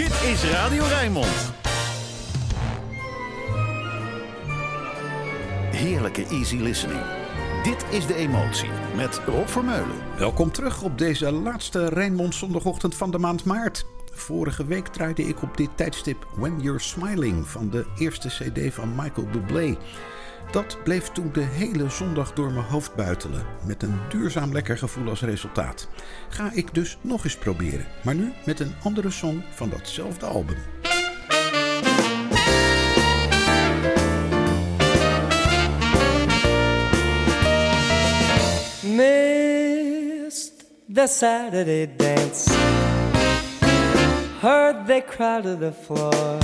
Dit is Radio Rijnmond. Heerlijke easy listening. Dit is De Emotie met Rob Vermeulen. Welkom terug op deze laatste Rijnmond zondagochtend van de maand maart. Vorige week draaide ik op dit tijdstip When You're Smiling van de eerste cd van Michael Bublé. Dat bleef toen de hele zondag door mijn hoofd buitelen, met een duurzaam lekker gevoel als resultaat. Ga ik dus nog eens proberen, maar nu met een andere song van datzelfde album. Missed the Saturday dance. Heard they crowded the floor.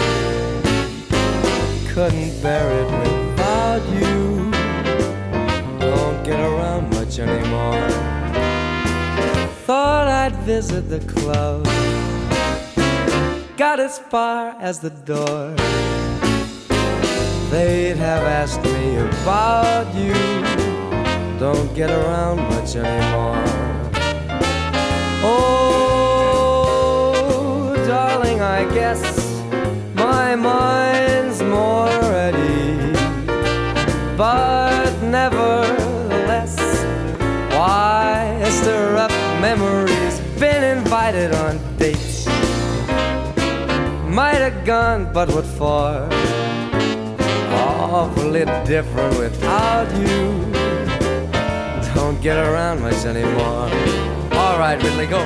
Couldn't bear it without you. Don't get around much anymore. Thought I'd visit the club. Got as far as the door. They'd have asked me about you don't get around much anymore. Oh, darling, I guess my mind's more. But nevertheless, why stir up memories? Been invited on dates. Might have gone, but what for? Awfully different without you don't get around much anymore. All right, Ridley, go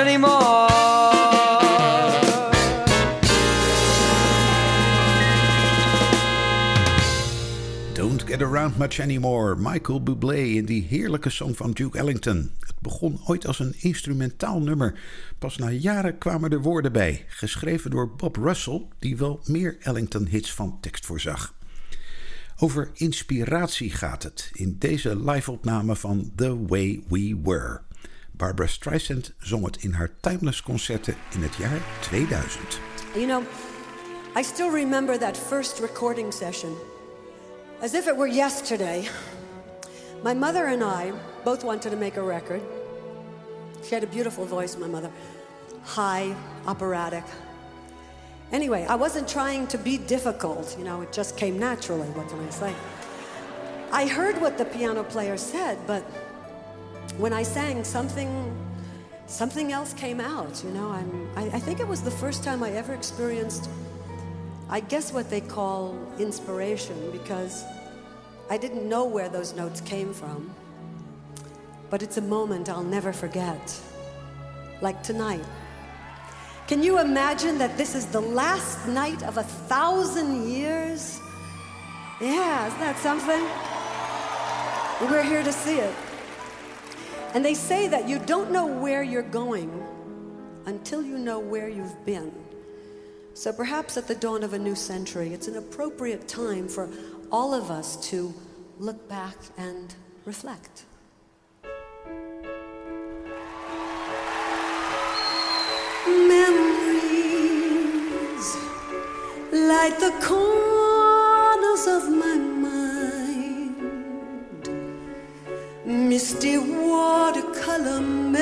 anymore. Don't Get Around Much Anymore, Michael Bublé in die heerlijke song van Duke Ellington. Het begon ooit als een instrumentaal nummer. Pas na jaren kwamen er woorden bij, geschreven door Bob Russell, die wel meer Ellington-hits van tekst voorzag. Over inspiratie gaat het in deze live-opname van The Way We Were. Barbra Streisand zong het in haar Timeless concerten in het jaar 2000. You know, I still remember that first recording session as if it were yesterday. My mother and I both wanted to make a record. She had a beautiful voice, my mother, high, operatic. Anyway, I wasn't trying to be difficult, you know, it just came naturally. What can I say? I heard what the piano player said, but when I sang, something something else came out. You know, I'm, I, I think it was the first time I ever experienced, I guess, what they call inspiration, because I didn't know where those notes came from. But it's a moment I'll never forget, like tonight. Can you imagine that this is the last night of a thousand years? Yeah, isn't that something? We're here to see it. And they say that you don't know where you're going until you know where you've been. So perhaps at the dawn of a new century, it's an appropriate time for all of us to look back and reflect. Memories light the corners of my Misty watercolor memories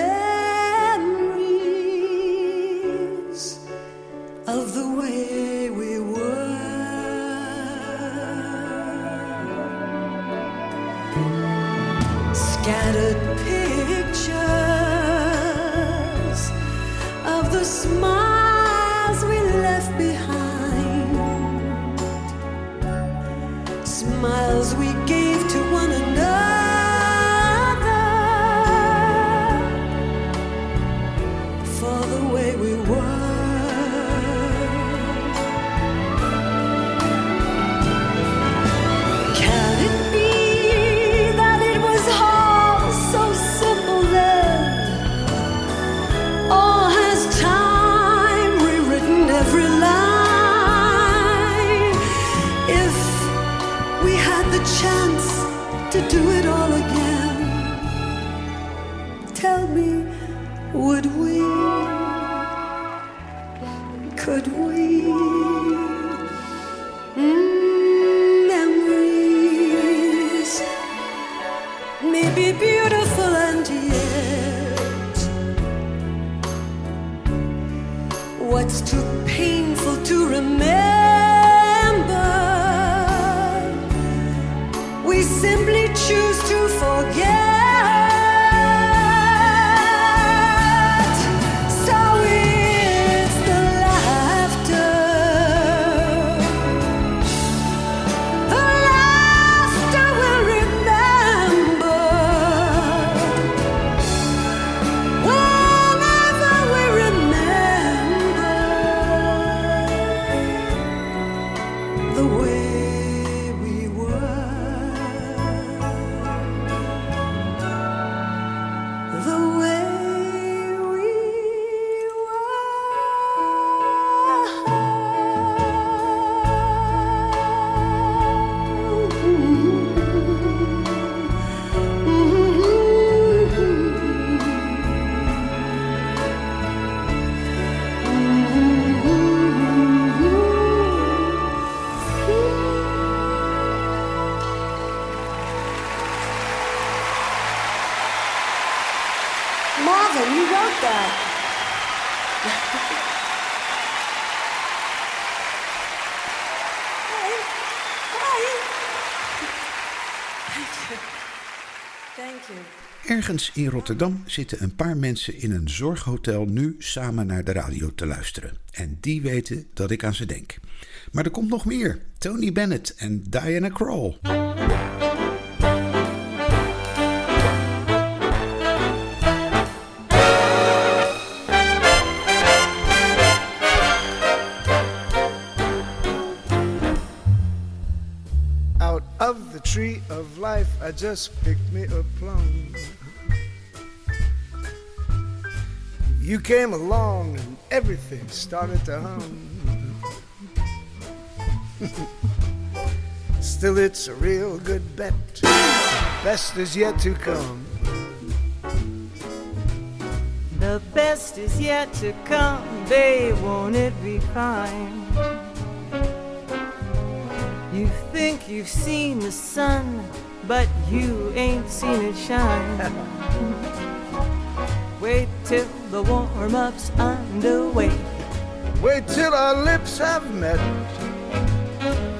of the way we were. Scattered Ergens in Rotterdam zitten een paar mensen in een zorghotel nu samen naar de radio te luisteren. En die weten dat ik aan ze denk. Maar er komt nog meer. Tony Bennett en Diana Krall. Out of the tree of life I just picked me a plum. You came along and everything started to hum. Still, it's a real good bet. Best is yet to come. The best is yet to come, babe, won't it be fine? You think you've seen the sun, but you ain't seen it shine. Wait till the warm up's underway. Wait till our lips have met.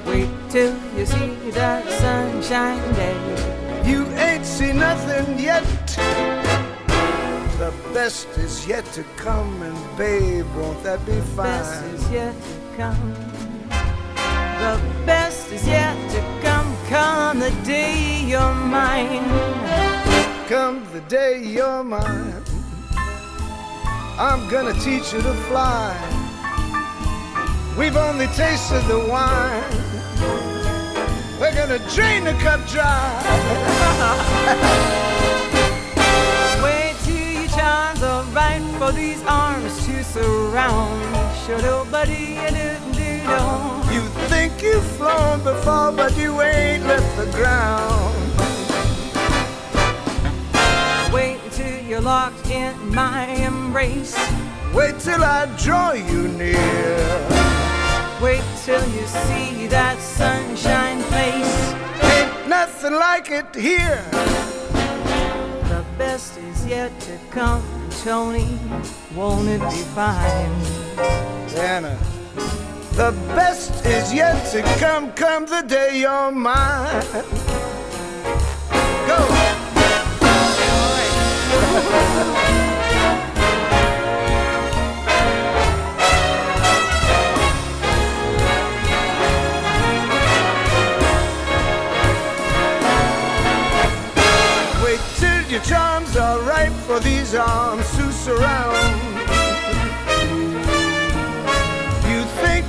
Wait till you see that sunshine day. You ain't seen nothing yet. The best is yet to come, and babe, won't that be fine? The best is yet to come. The best is yet to come. Come the day you're mine. Come the day you're mine. I'm gonna teach you to fly. We've only tasted the wine. We're gonna drain the cup dry. Wait till your charms are right for these arms to surround. Sure, nobody do You think you've flown before, but you ain't left the ground. Wait until you're locked in my embrace. Wait till I draw you near. Wait till you see that sunshine face. Ain't nothing like it here. The best is yet to come, Tony. Won't it be fine? Anna, the best is yet to come, come the day you're mine. Go! Wait till your charms are ripe for these arms to surround.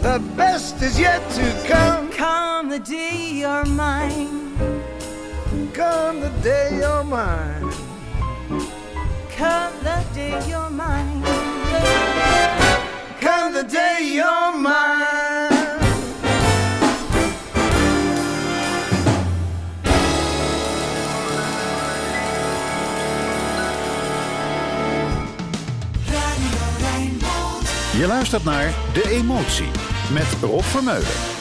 The best is yet to come. Come the day you're mine. Come the day you're mine. Come the day you're mine. Come the day you're mine. Je luistert naar De Emotie met Rob Vermeulen.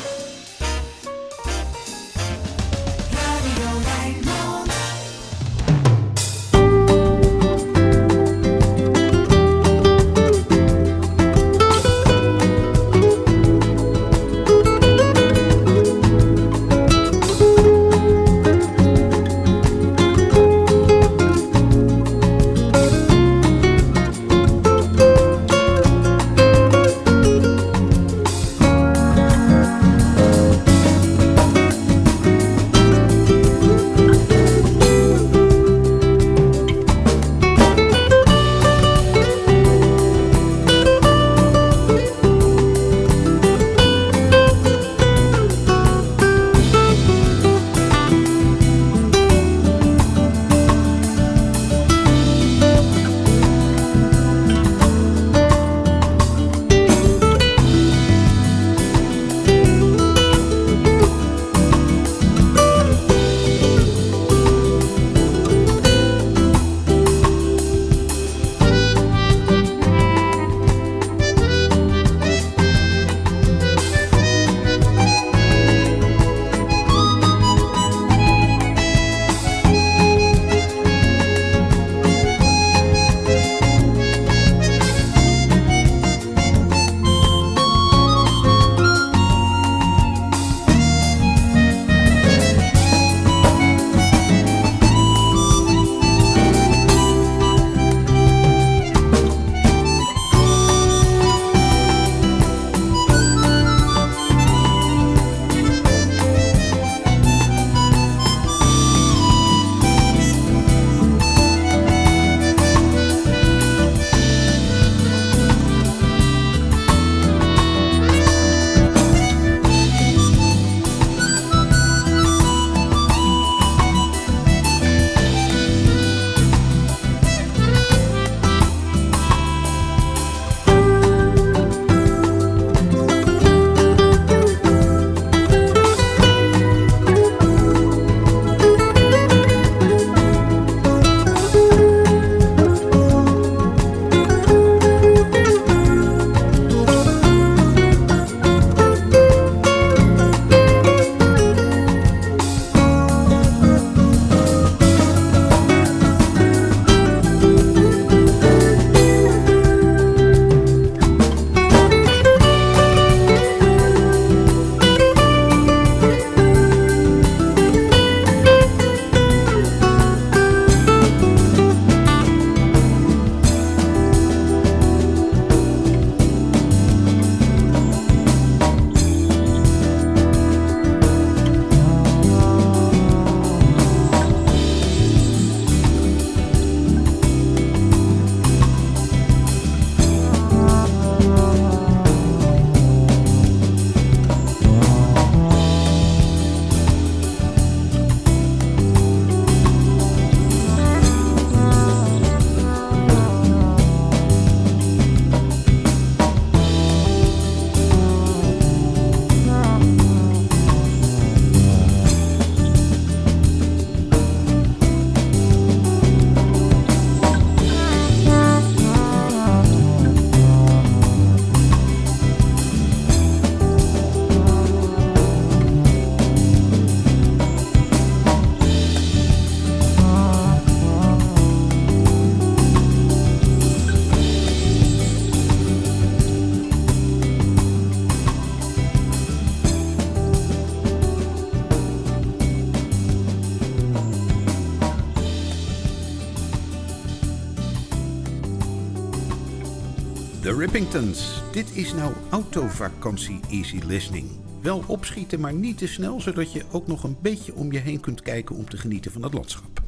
De Rippingtons. Dit is nou autovakantie easy listening. Wel opschieten, maar niet te snel, zodat je ook nog een beetje om je heen kunt kijken om te genieten van het landschap.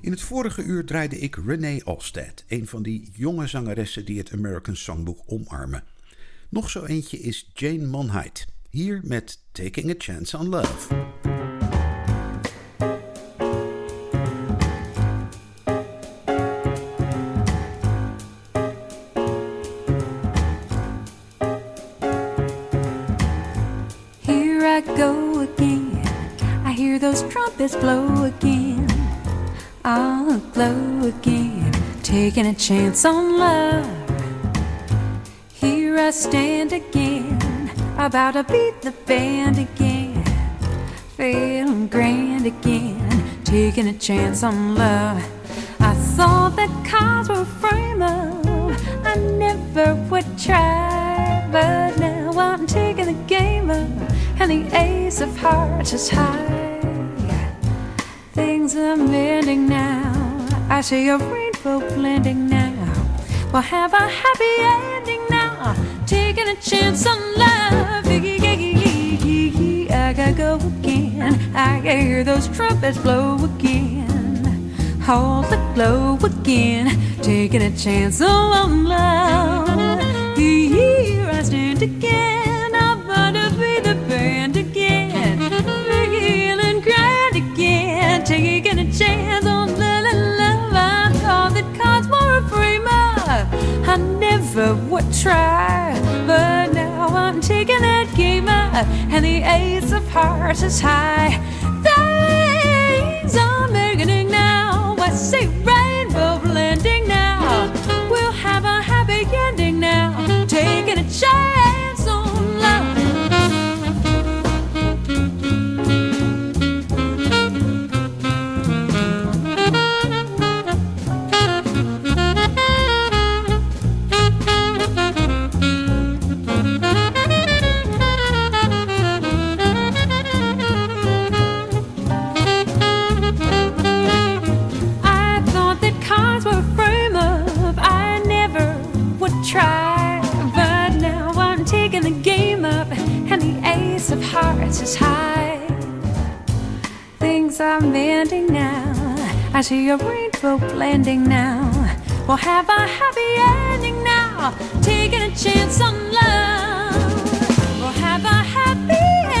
In het vorige uur draaide ik Renee Alstead, een van die jonge zangeressen die het American Songbook omarmen. Nog zo eentje is Jane Monheit, hier met Taking a Chance on Love. Those blow again. I'll glow again, taking a chance on love. Here I stand again, about to beat the band again. Feeling grand again, taking a chance on love. I thought that cards were frame up, I never would try, but now I'm taking the game up, and the ace of hearts is high. Things are mending now. I see a rainbow blending now. We'll have a happy ending now. Taking a chance on love. I gotta go again. I can hear those trumpets blow again. All the glow again. Taking a chance on love. Here I stand again. Try, but now I'm taking that game up, and the ace of hearts is high. Things are making now. I see rainbow blending now. We'll have a happy ending now. Taking a chance Things are mending now. I see a rainbow blending now. We'll have a happy ending now. Taking a chance on love. We'll have a happy ending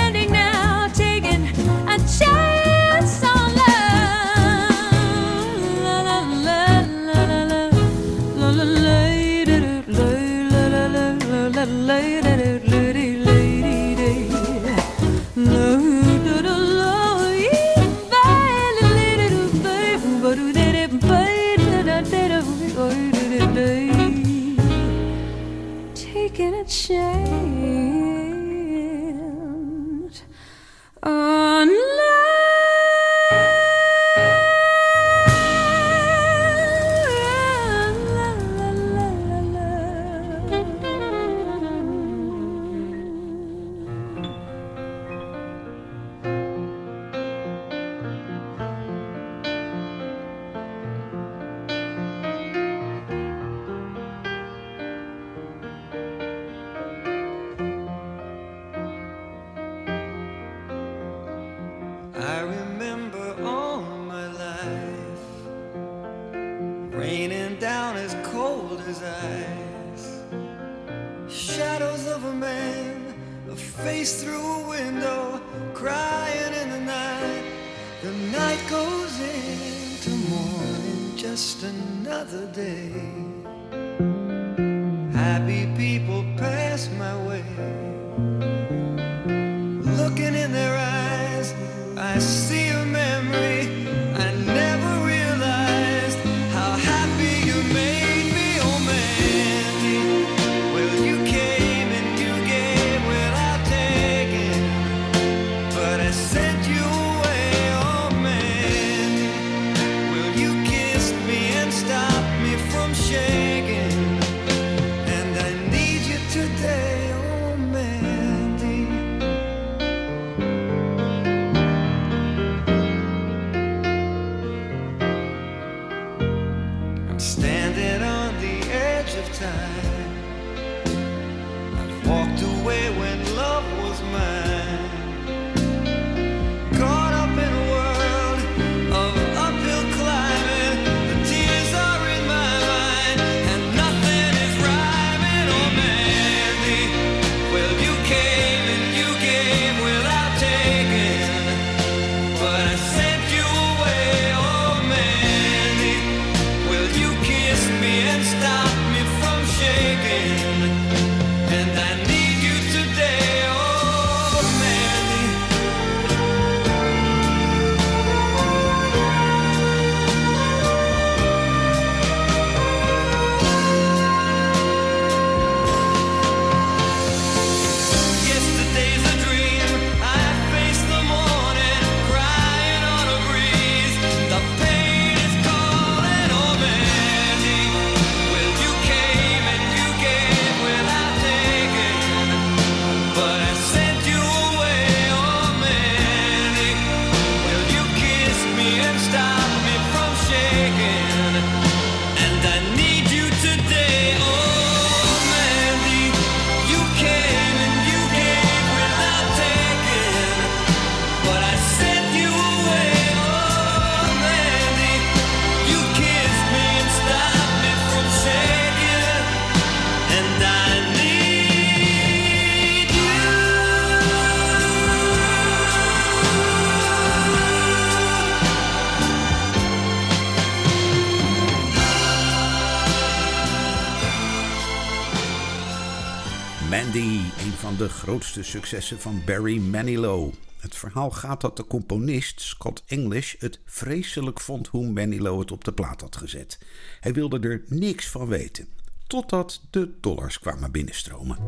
de grootste successen van Barry Manilow. Het verhaal gaat dat de componist Scott English het vreselijk vond hoe Manilow het op de plaat had gezet. Hij wilde er niks van weten, totdat de dollars kwamen binnenstromen.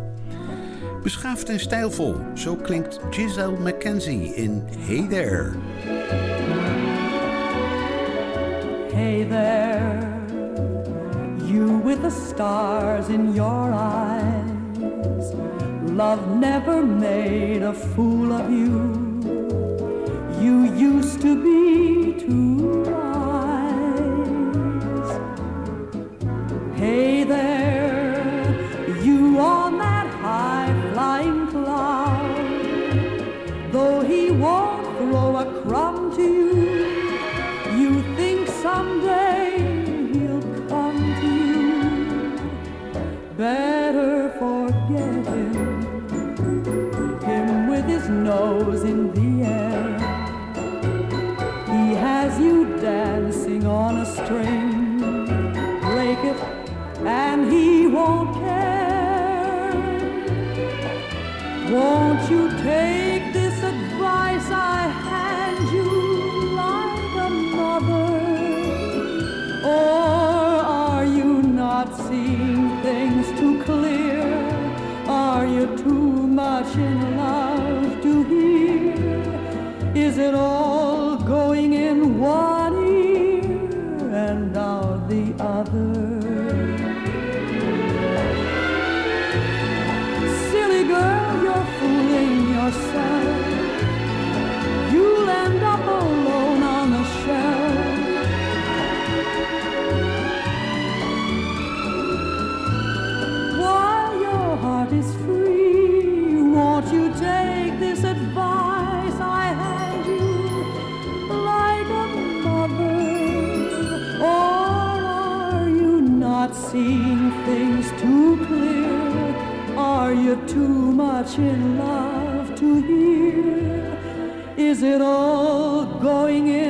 Beschaafd en stijlvol, zo klinkt Giselle McKenzie in Hey There. Hey there, you with the stars in your eyes. Love never made a fool of you. You used to be too wise. Hey there, you on that high flying cloud. Though he won't throw a crumb to you, you think someday he'll come to you. Better nose in the air. He has you dancing on a string. Break it, and he won't care. Won't you take this advice I hand you like a mother? Or are you not seeing things too clear? Are you too much in love? Is it all in love to hear? Is it all going in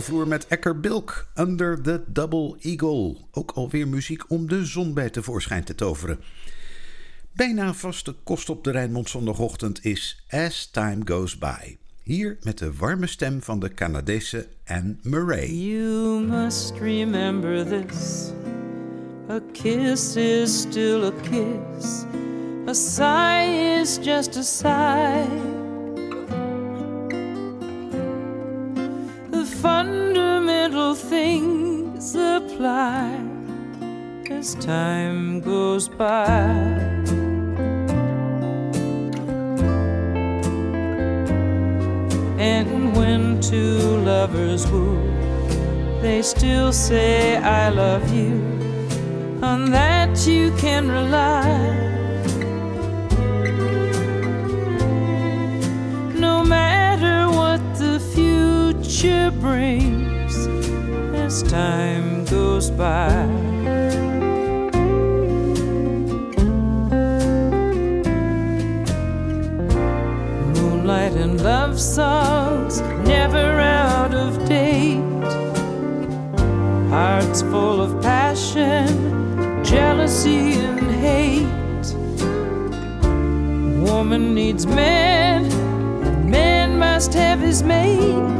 De vloer met Ecker Bilk, Under the Double Eagle. Ook alweer muziek om de zon bij tevoorschijn te toveren. Bijna vaste kost op de Rijnmond zondagochtend is As Time Goes By. Hier met de warme stem van de Canadese Anne Murray. You must remember this. A kiss is still a kiss. A sigh is just a sigh. Fundamental things apply as time goes by. And when two lovers woo, they still say, I love you. On that you can rely. No matter future brings as time goes by. Moonlight and love songs never out of date. Hearts full of passion, jealousy, and hate. Woman needs man, and man must have his mate.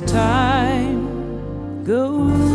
Time goes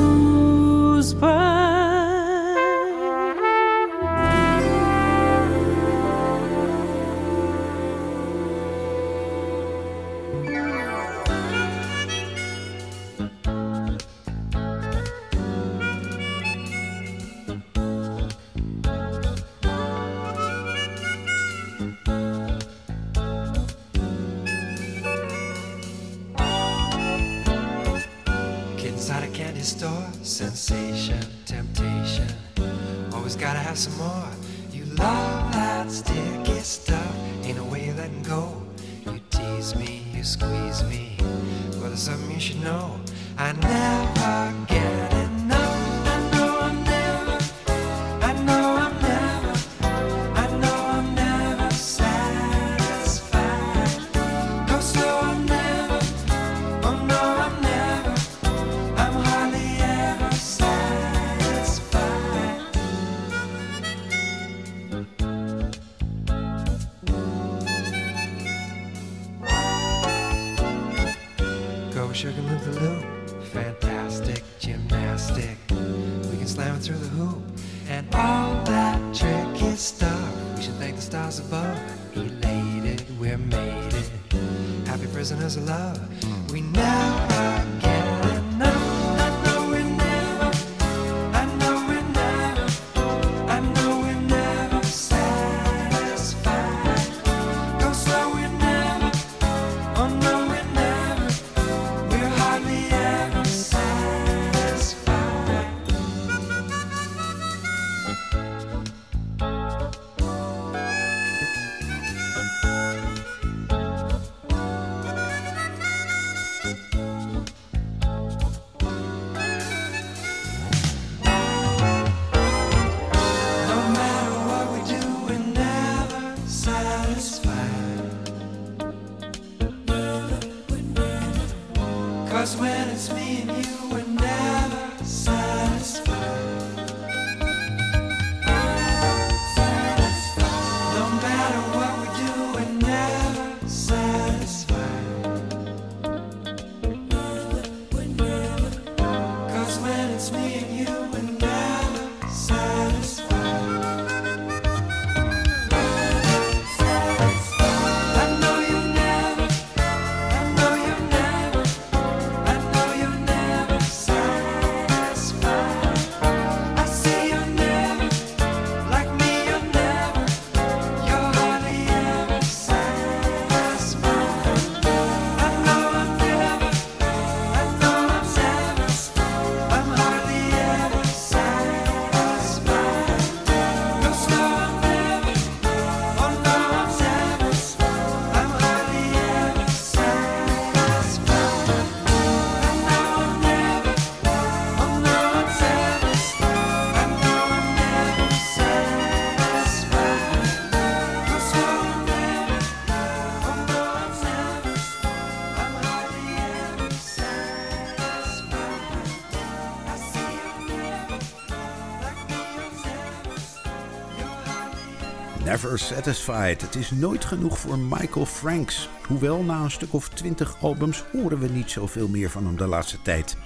Never Satisfied. Het is nooit genoeg voor Michael Franks. Hoewel na een stuk of twintig albums horen we niet zoveel meer van hem de laatste tijd.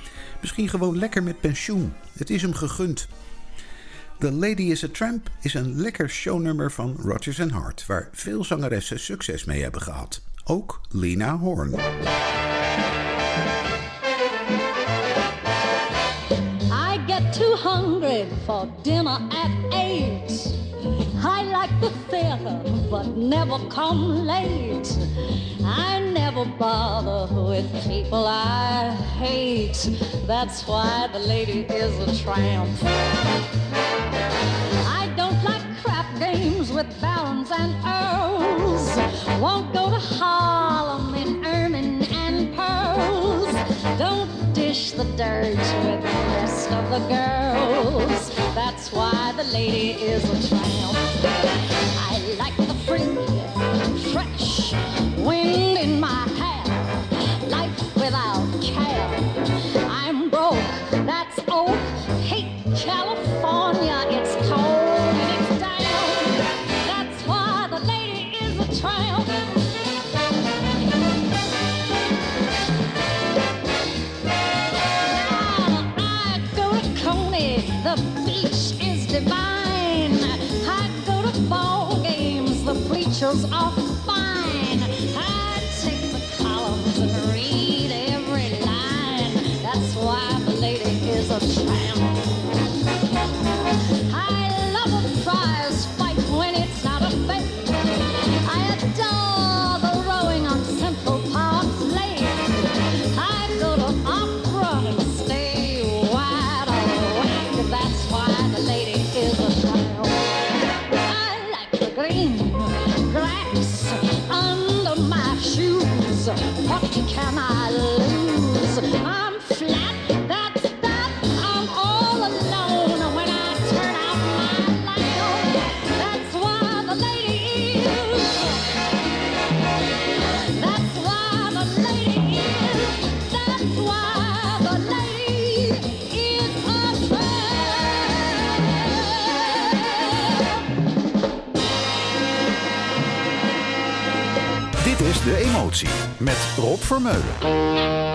Misschien gewoon lekker met pensioen. Het is hem gegund. The Lady is a Tramp is een lekker shownummer van Rodgers Hart, waar veel zangeressen succes mee hebben gehad. Ook Lena Horne. I get too hungry for dinner at eight. Theater, but never come late. I never bother with people I hate. That's why the lady is a tramp. I don't like crap games with barons and earls. Won't go to Harlem in ermine and pearls. Don't dish the dirt with the rest of the girls. That's why the lady is a tramp. I like the free, the bleachers Vermeulen.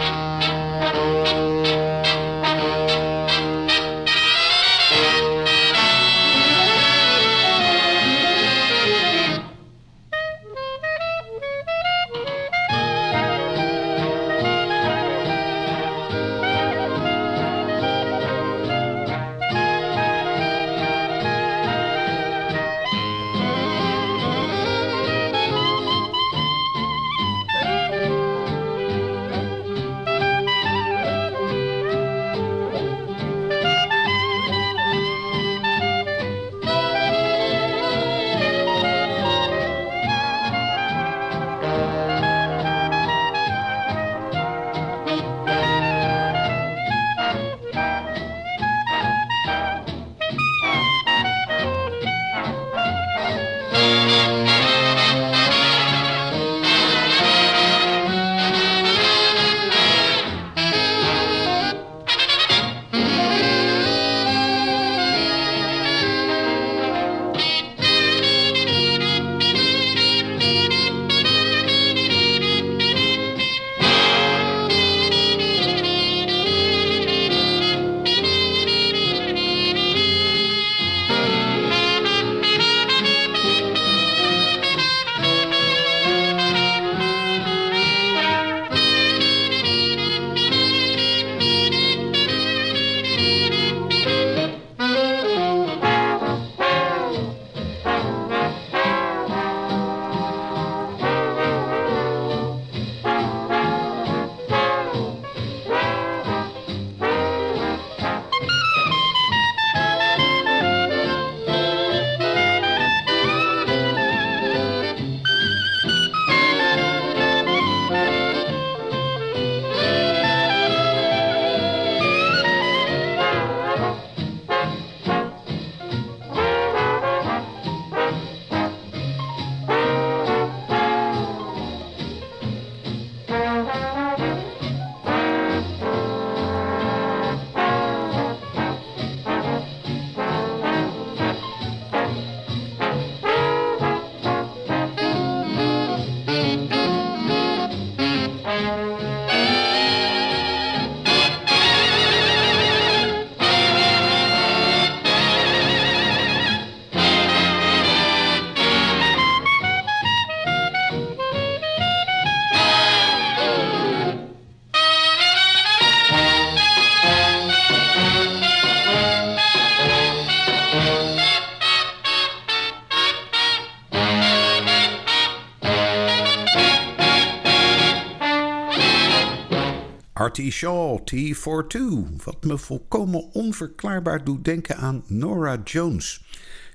Artie Shaw, T42, wat me volkomen onverklaarbaar doet denken aan Nora Jones.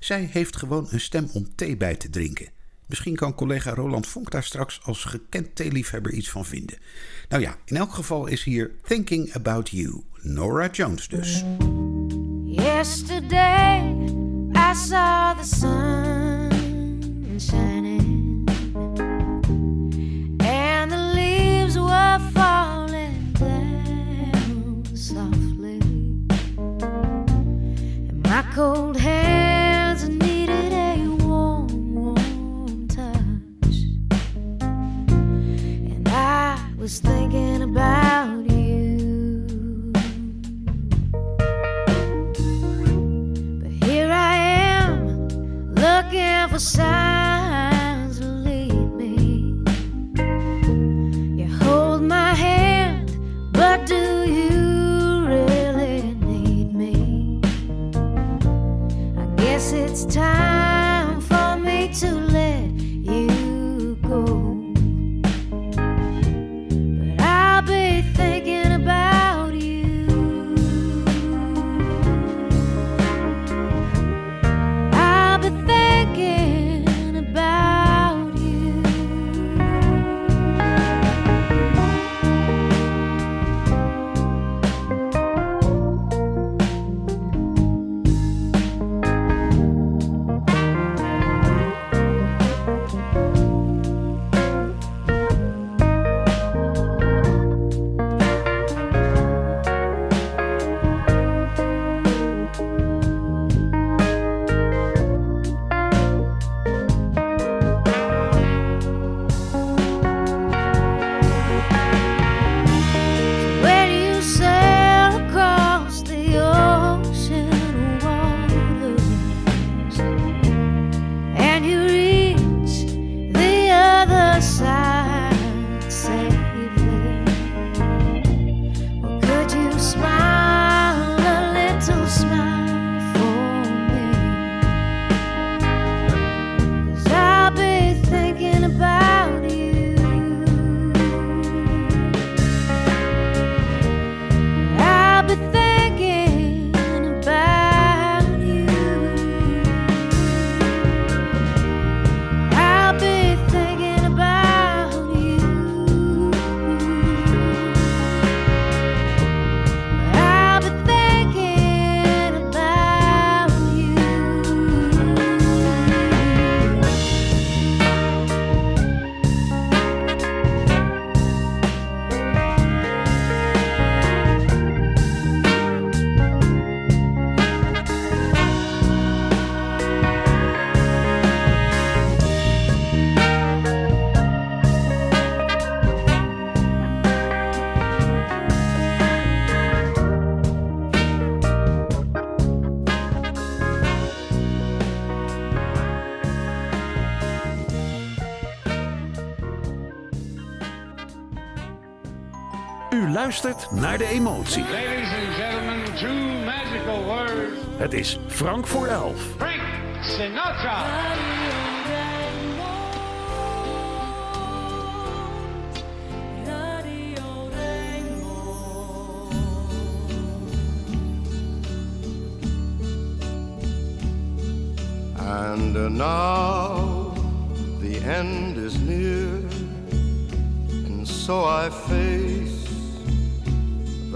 Zij heeft gewoon een stem om thee bij te drinken. Misschien kan collega Roland Vonk daar straks als gekend theeliefhebber iets van vinden. Nou ja, in elk geval is hier Thinking About You, Nora Jones dus. Yesterday I saw the sun shining cold hands needed a warm, warm touch. And I was thinking about you. But here I am looking for signs guess it's time U luistert naar de emotie. Ladies and gentlemen, two magical words. Het is Frank voor elf. Frank Sinatra. And uh, now the end is near, and so I face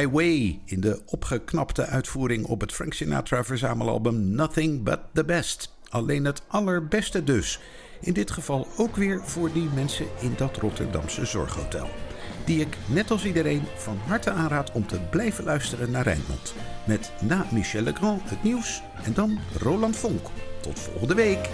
My Way in de opgeknapte uitvoering op het Frank Sinatra verzamelalbum Nothing But The Best. Alleen het allerbeste dus. In dit geval ook weer voor die mensen in dat Rotterdamse zorghotel. Die ik net als iedereen van harte aanraad om te blijven luisteren naar Rijnmond. Met na Michel Legrand het nieuws en dan Roland Vonk. Tot volgende week.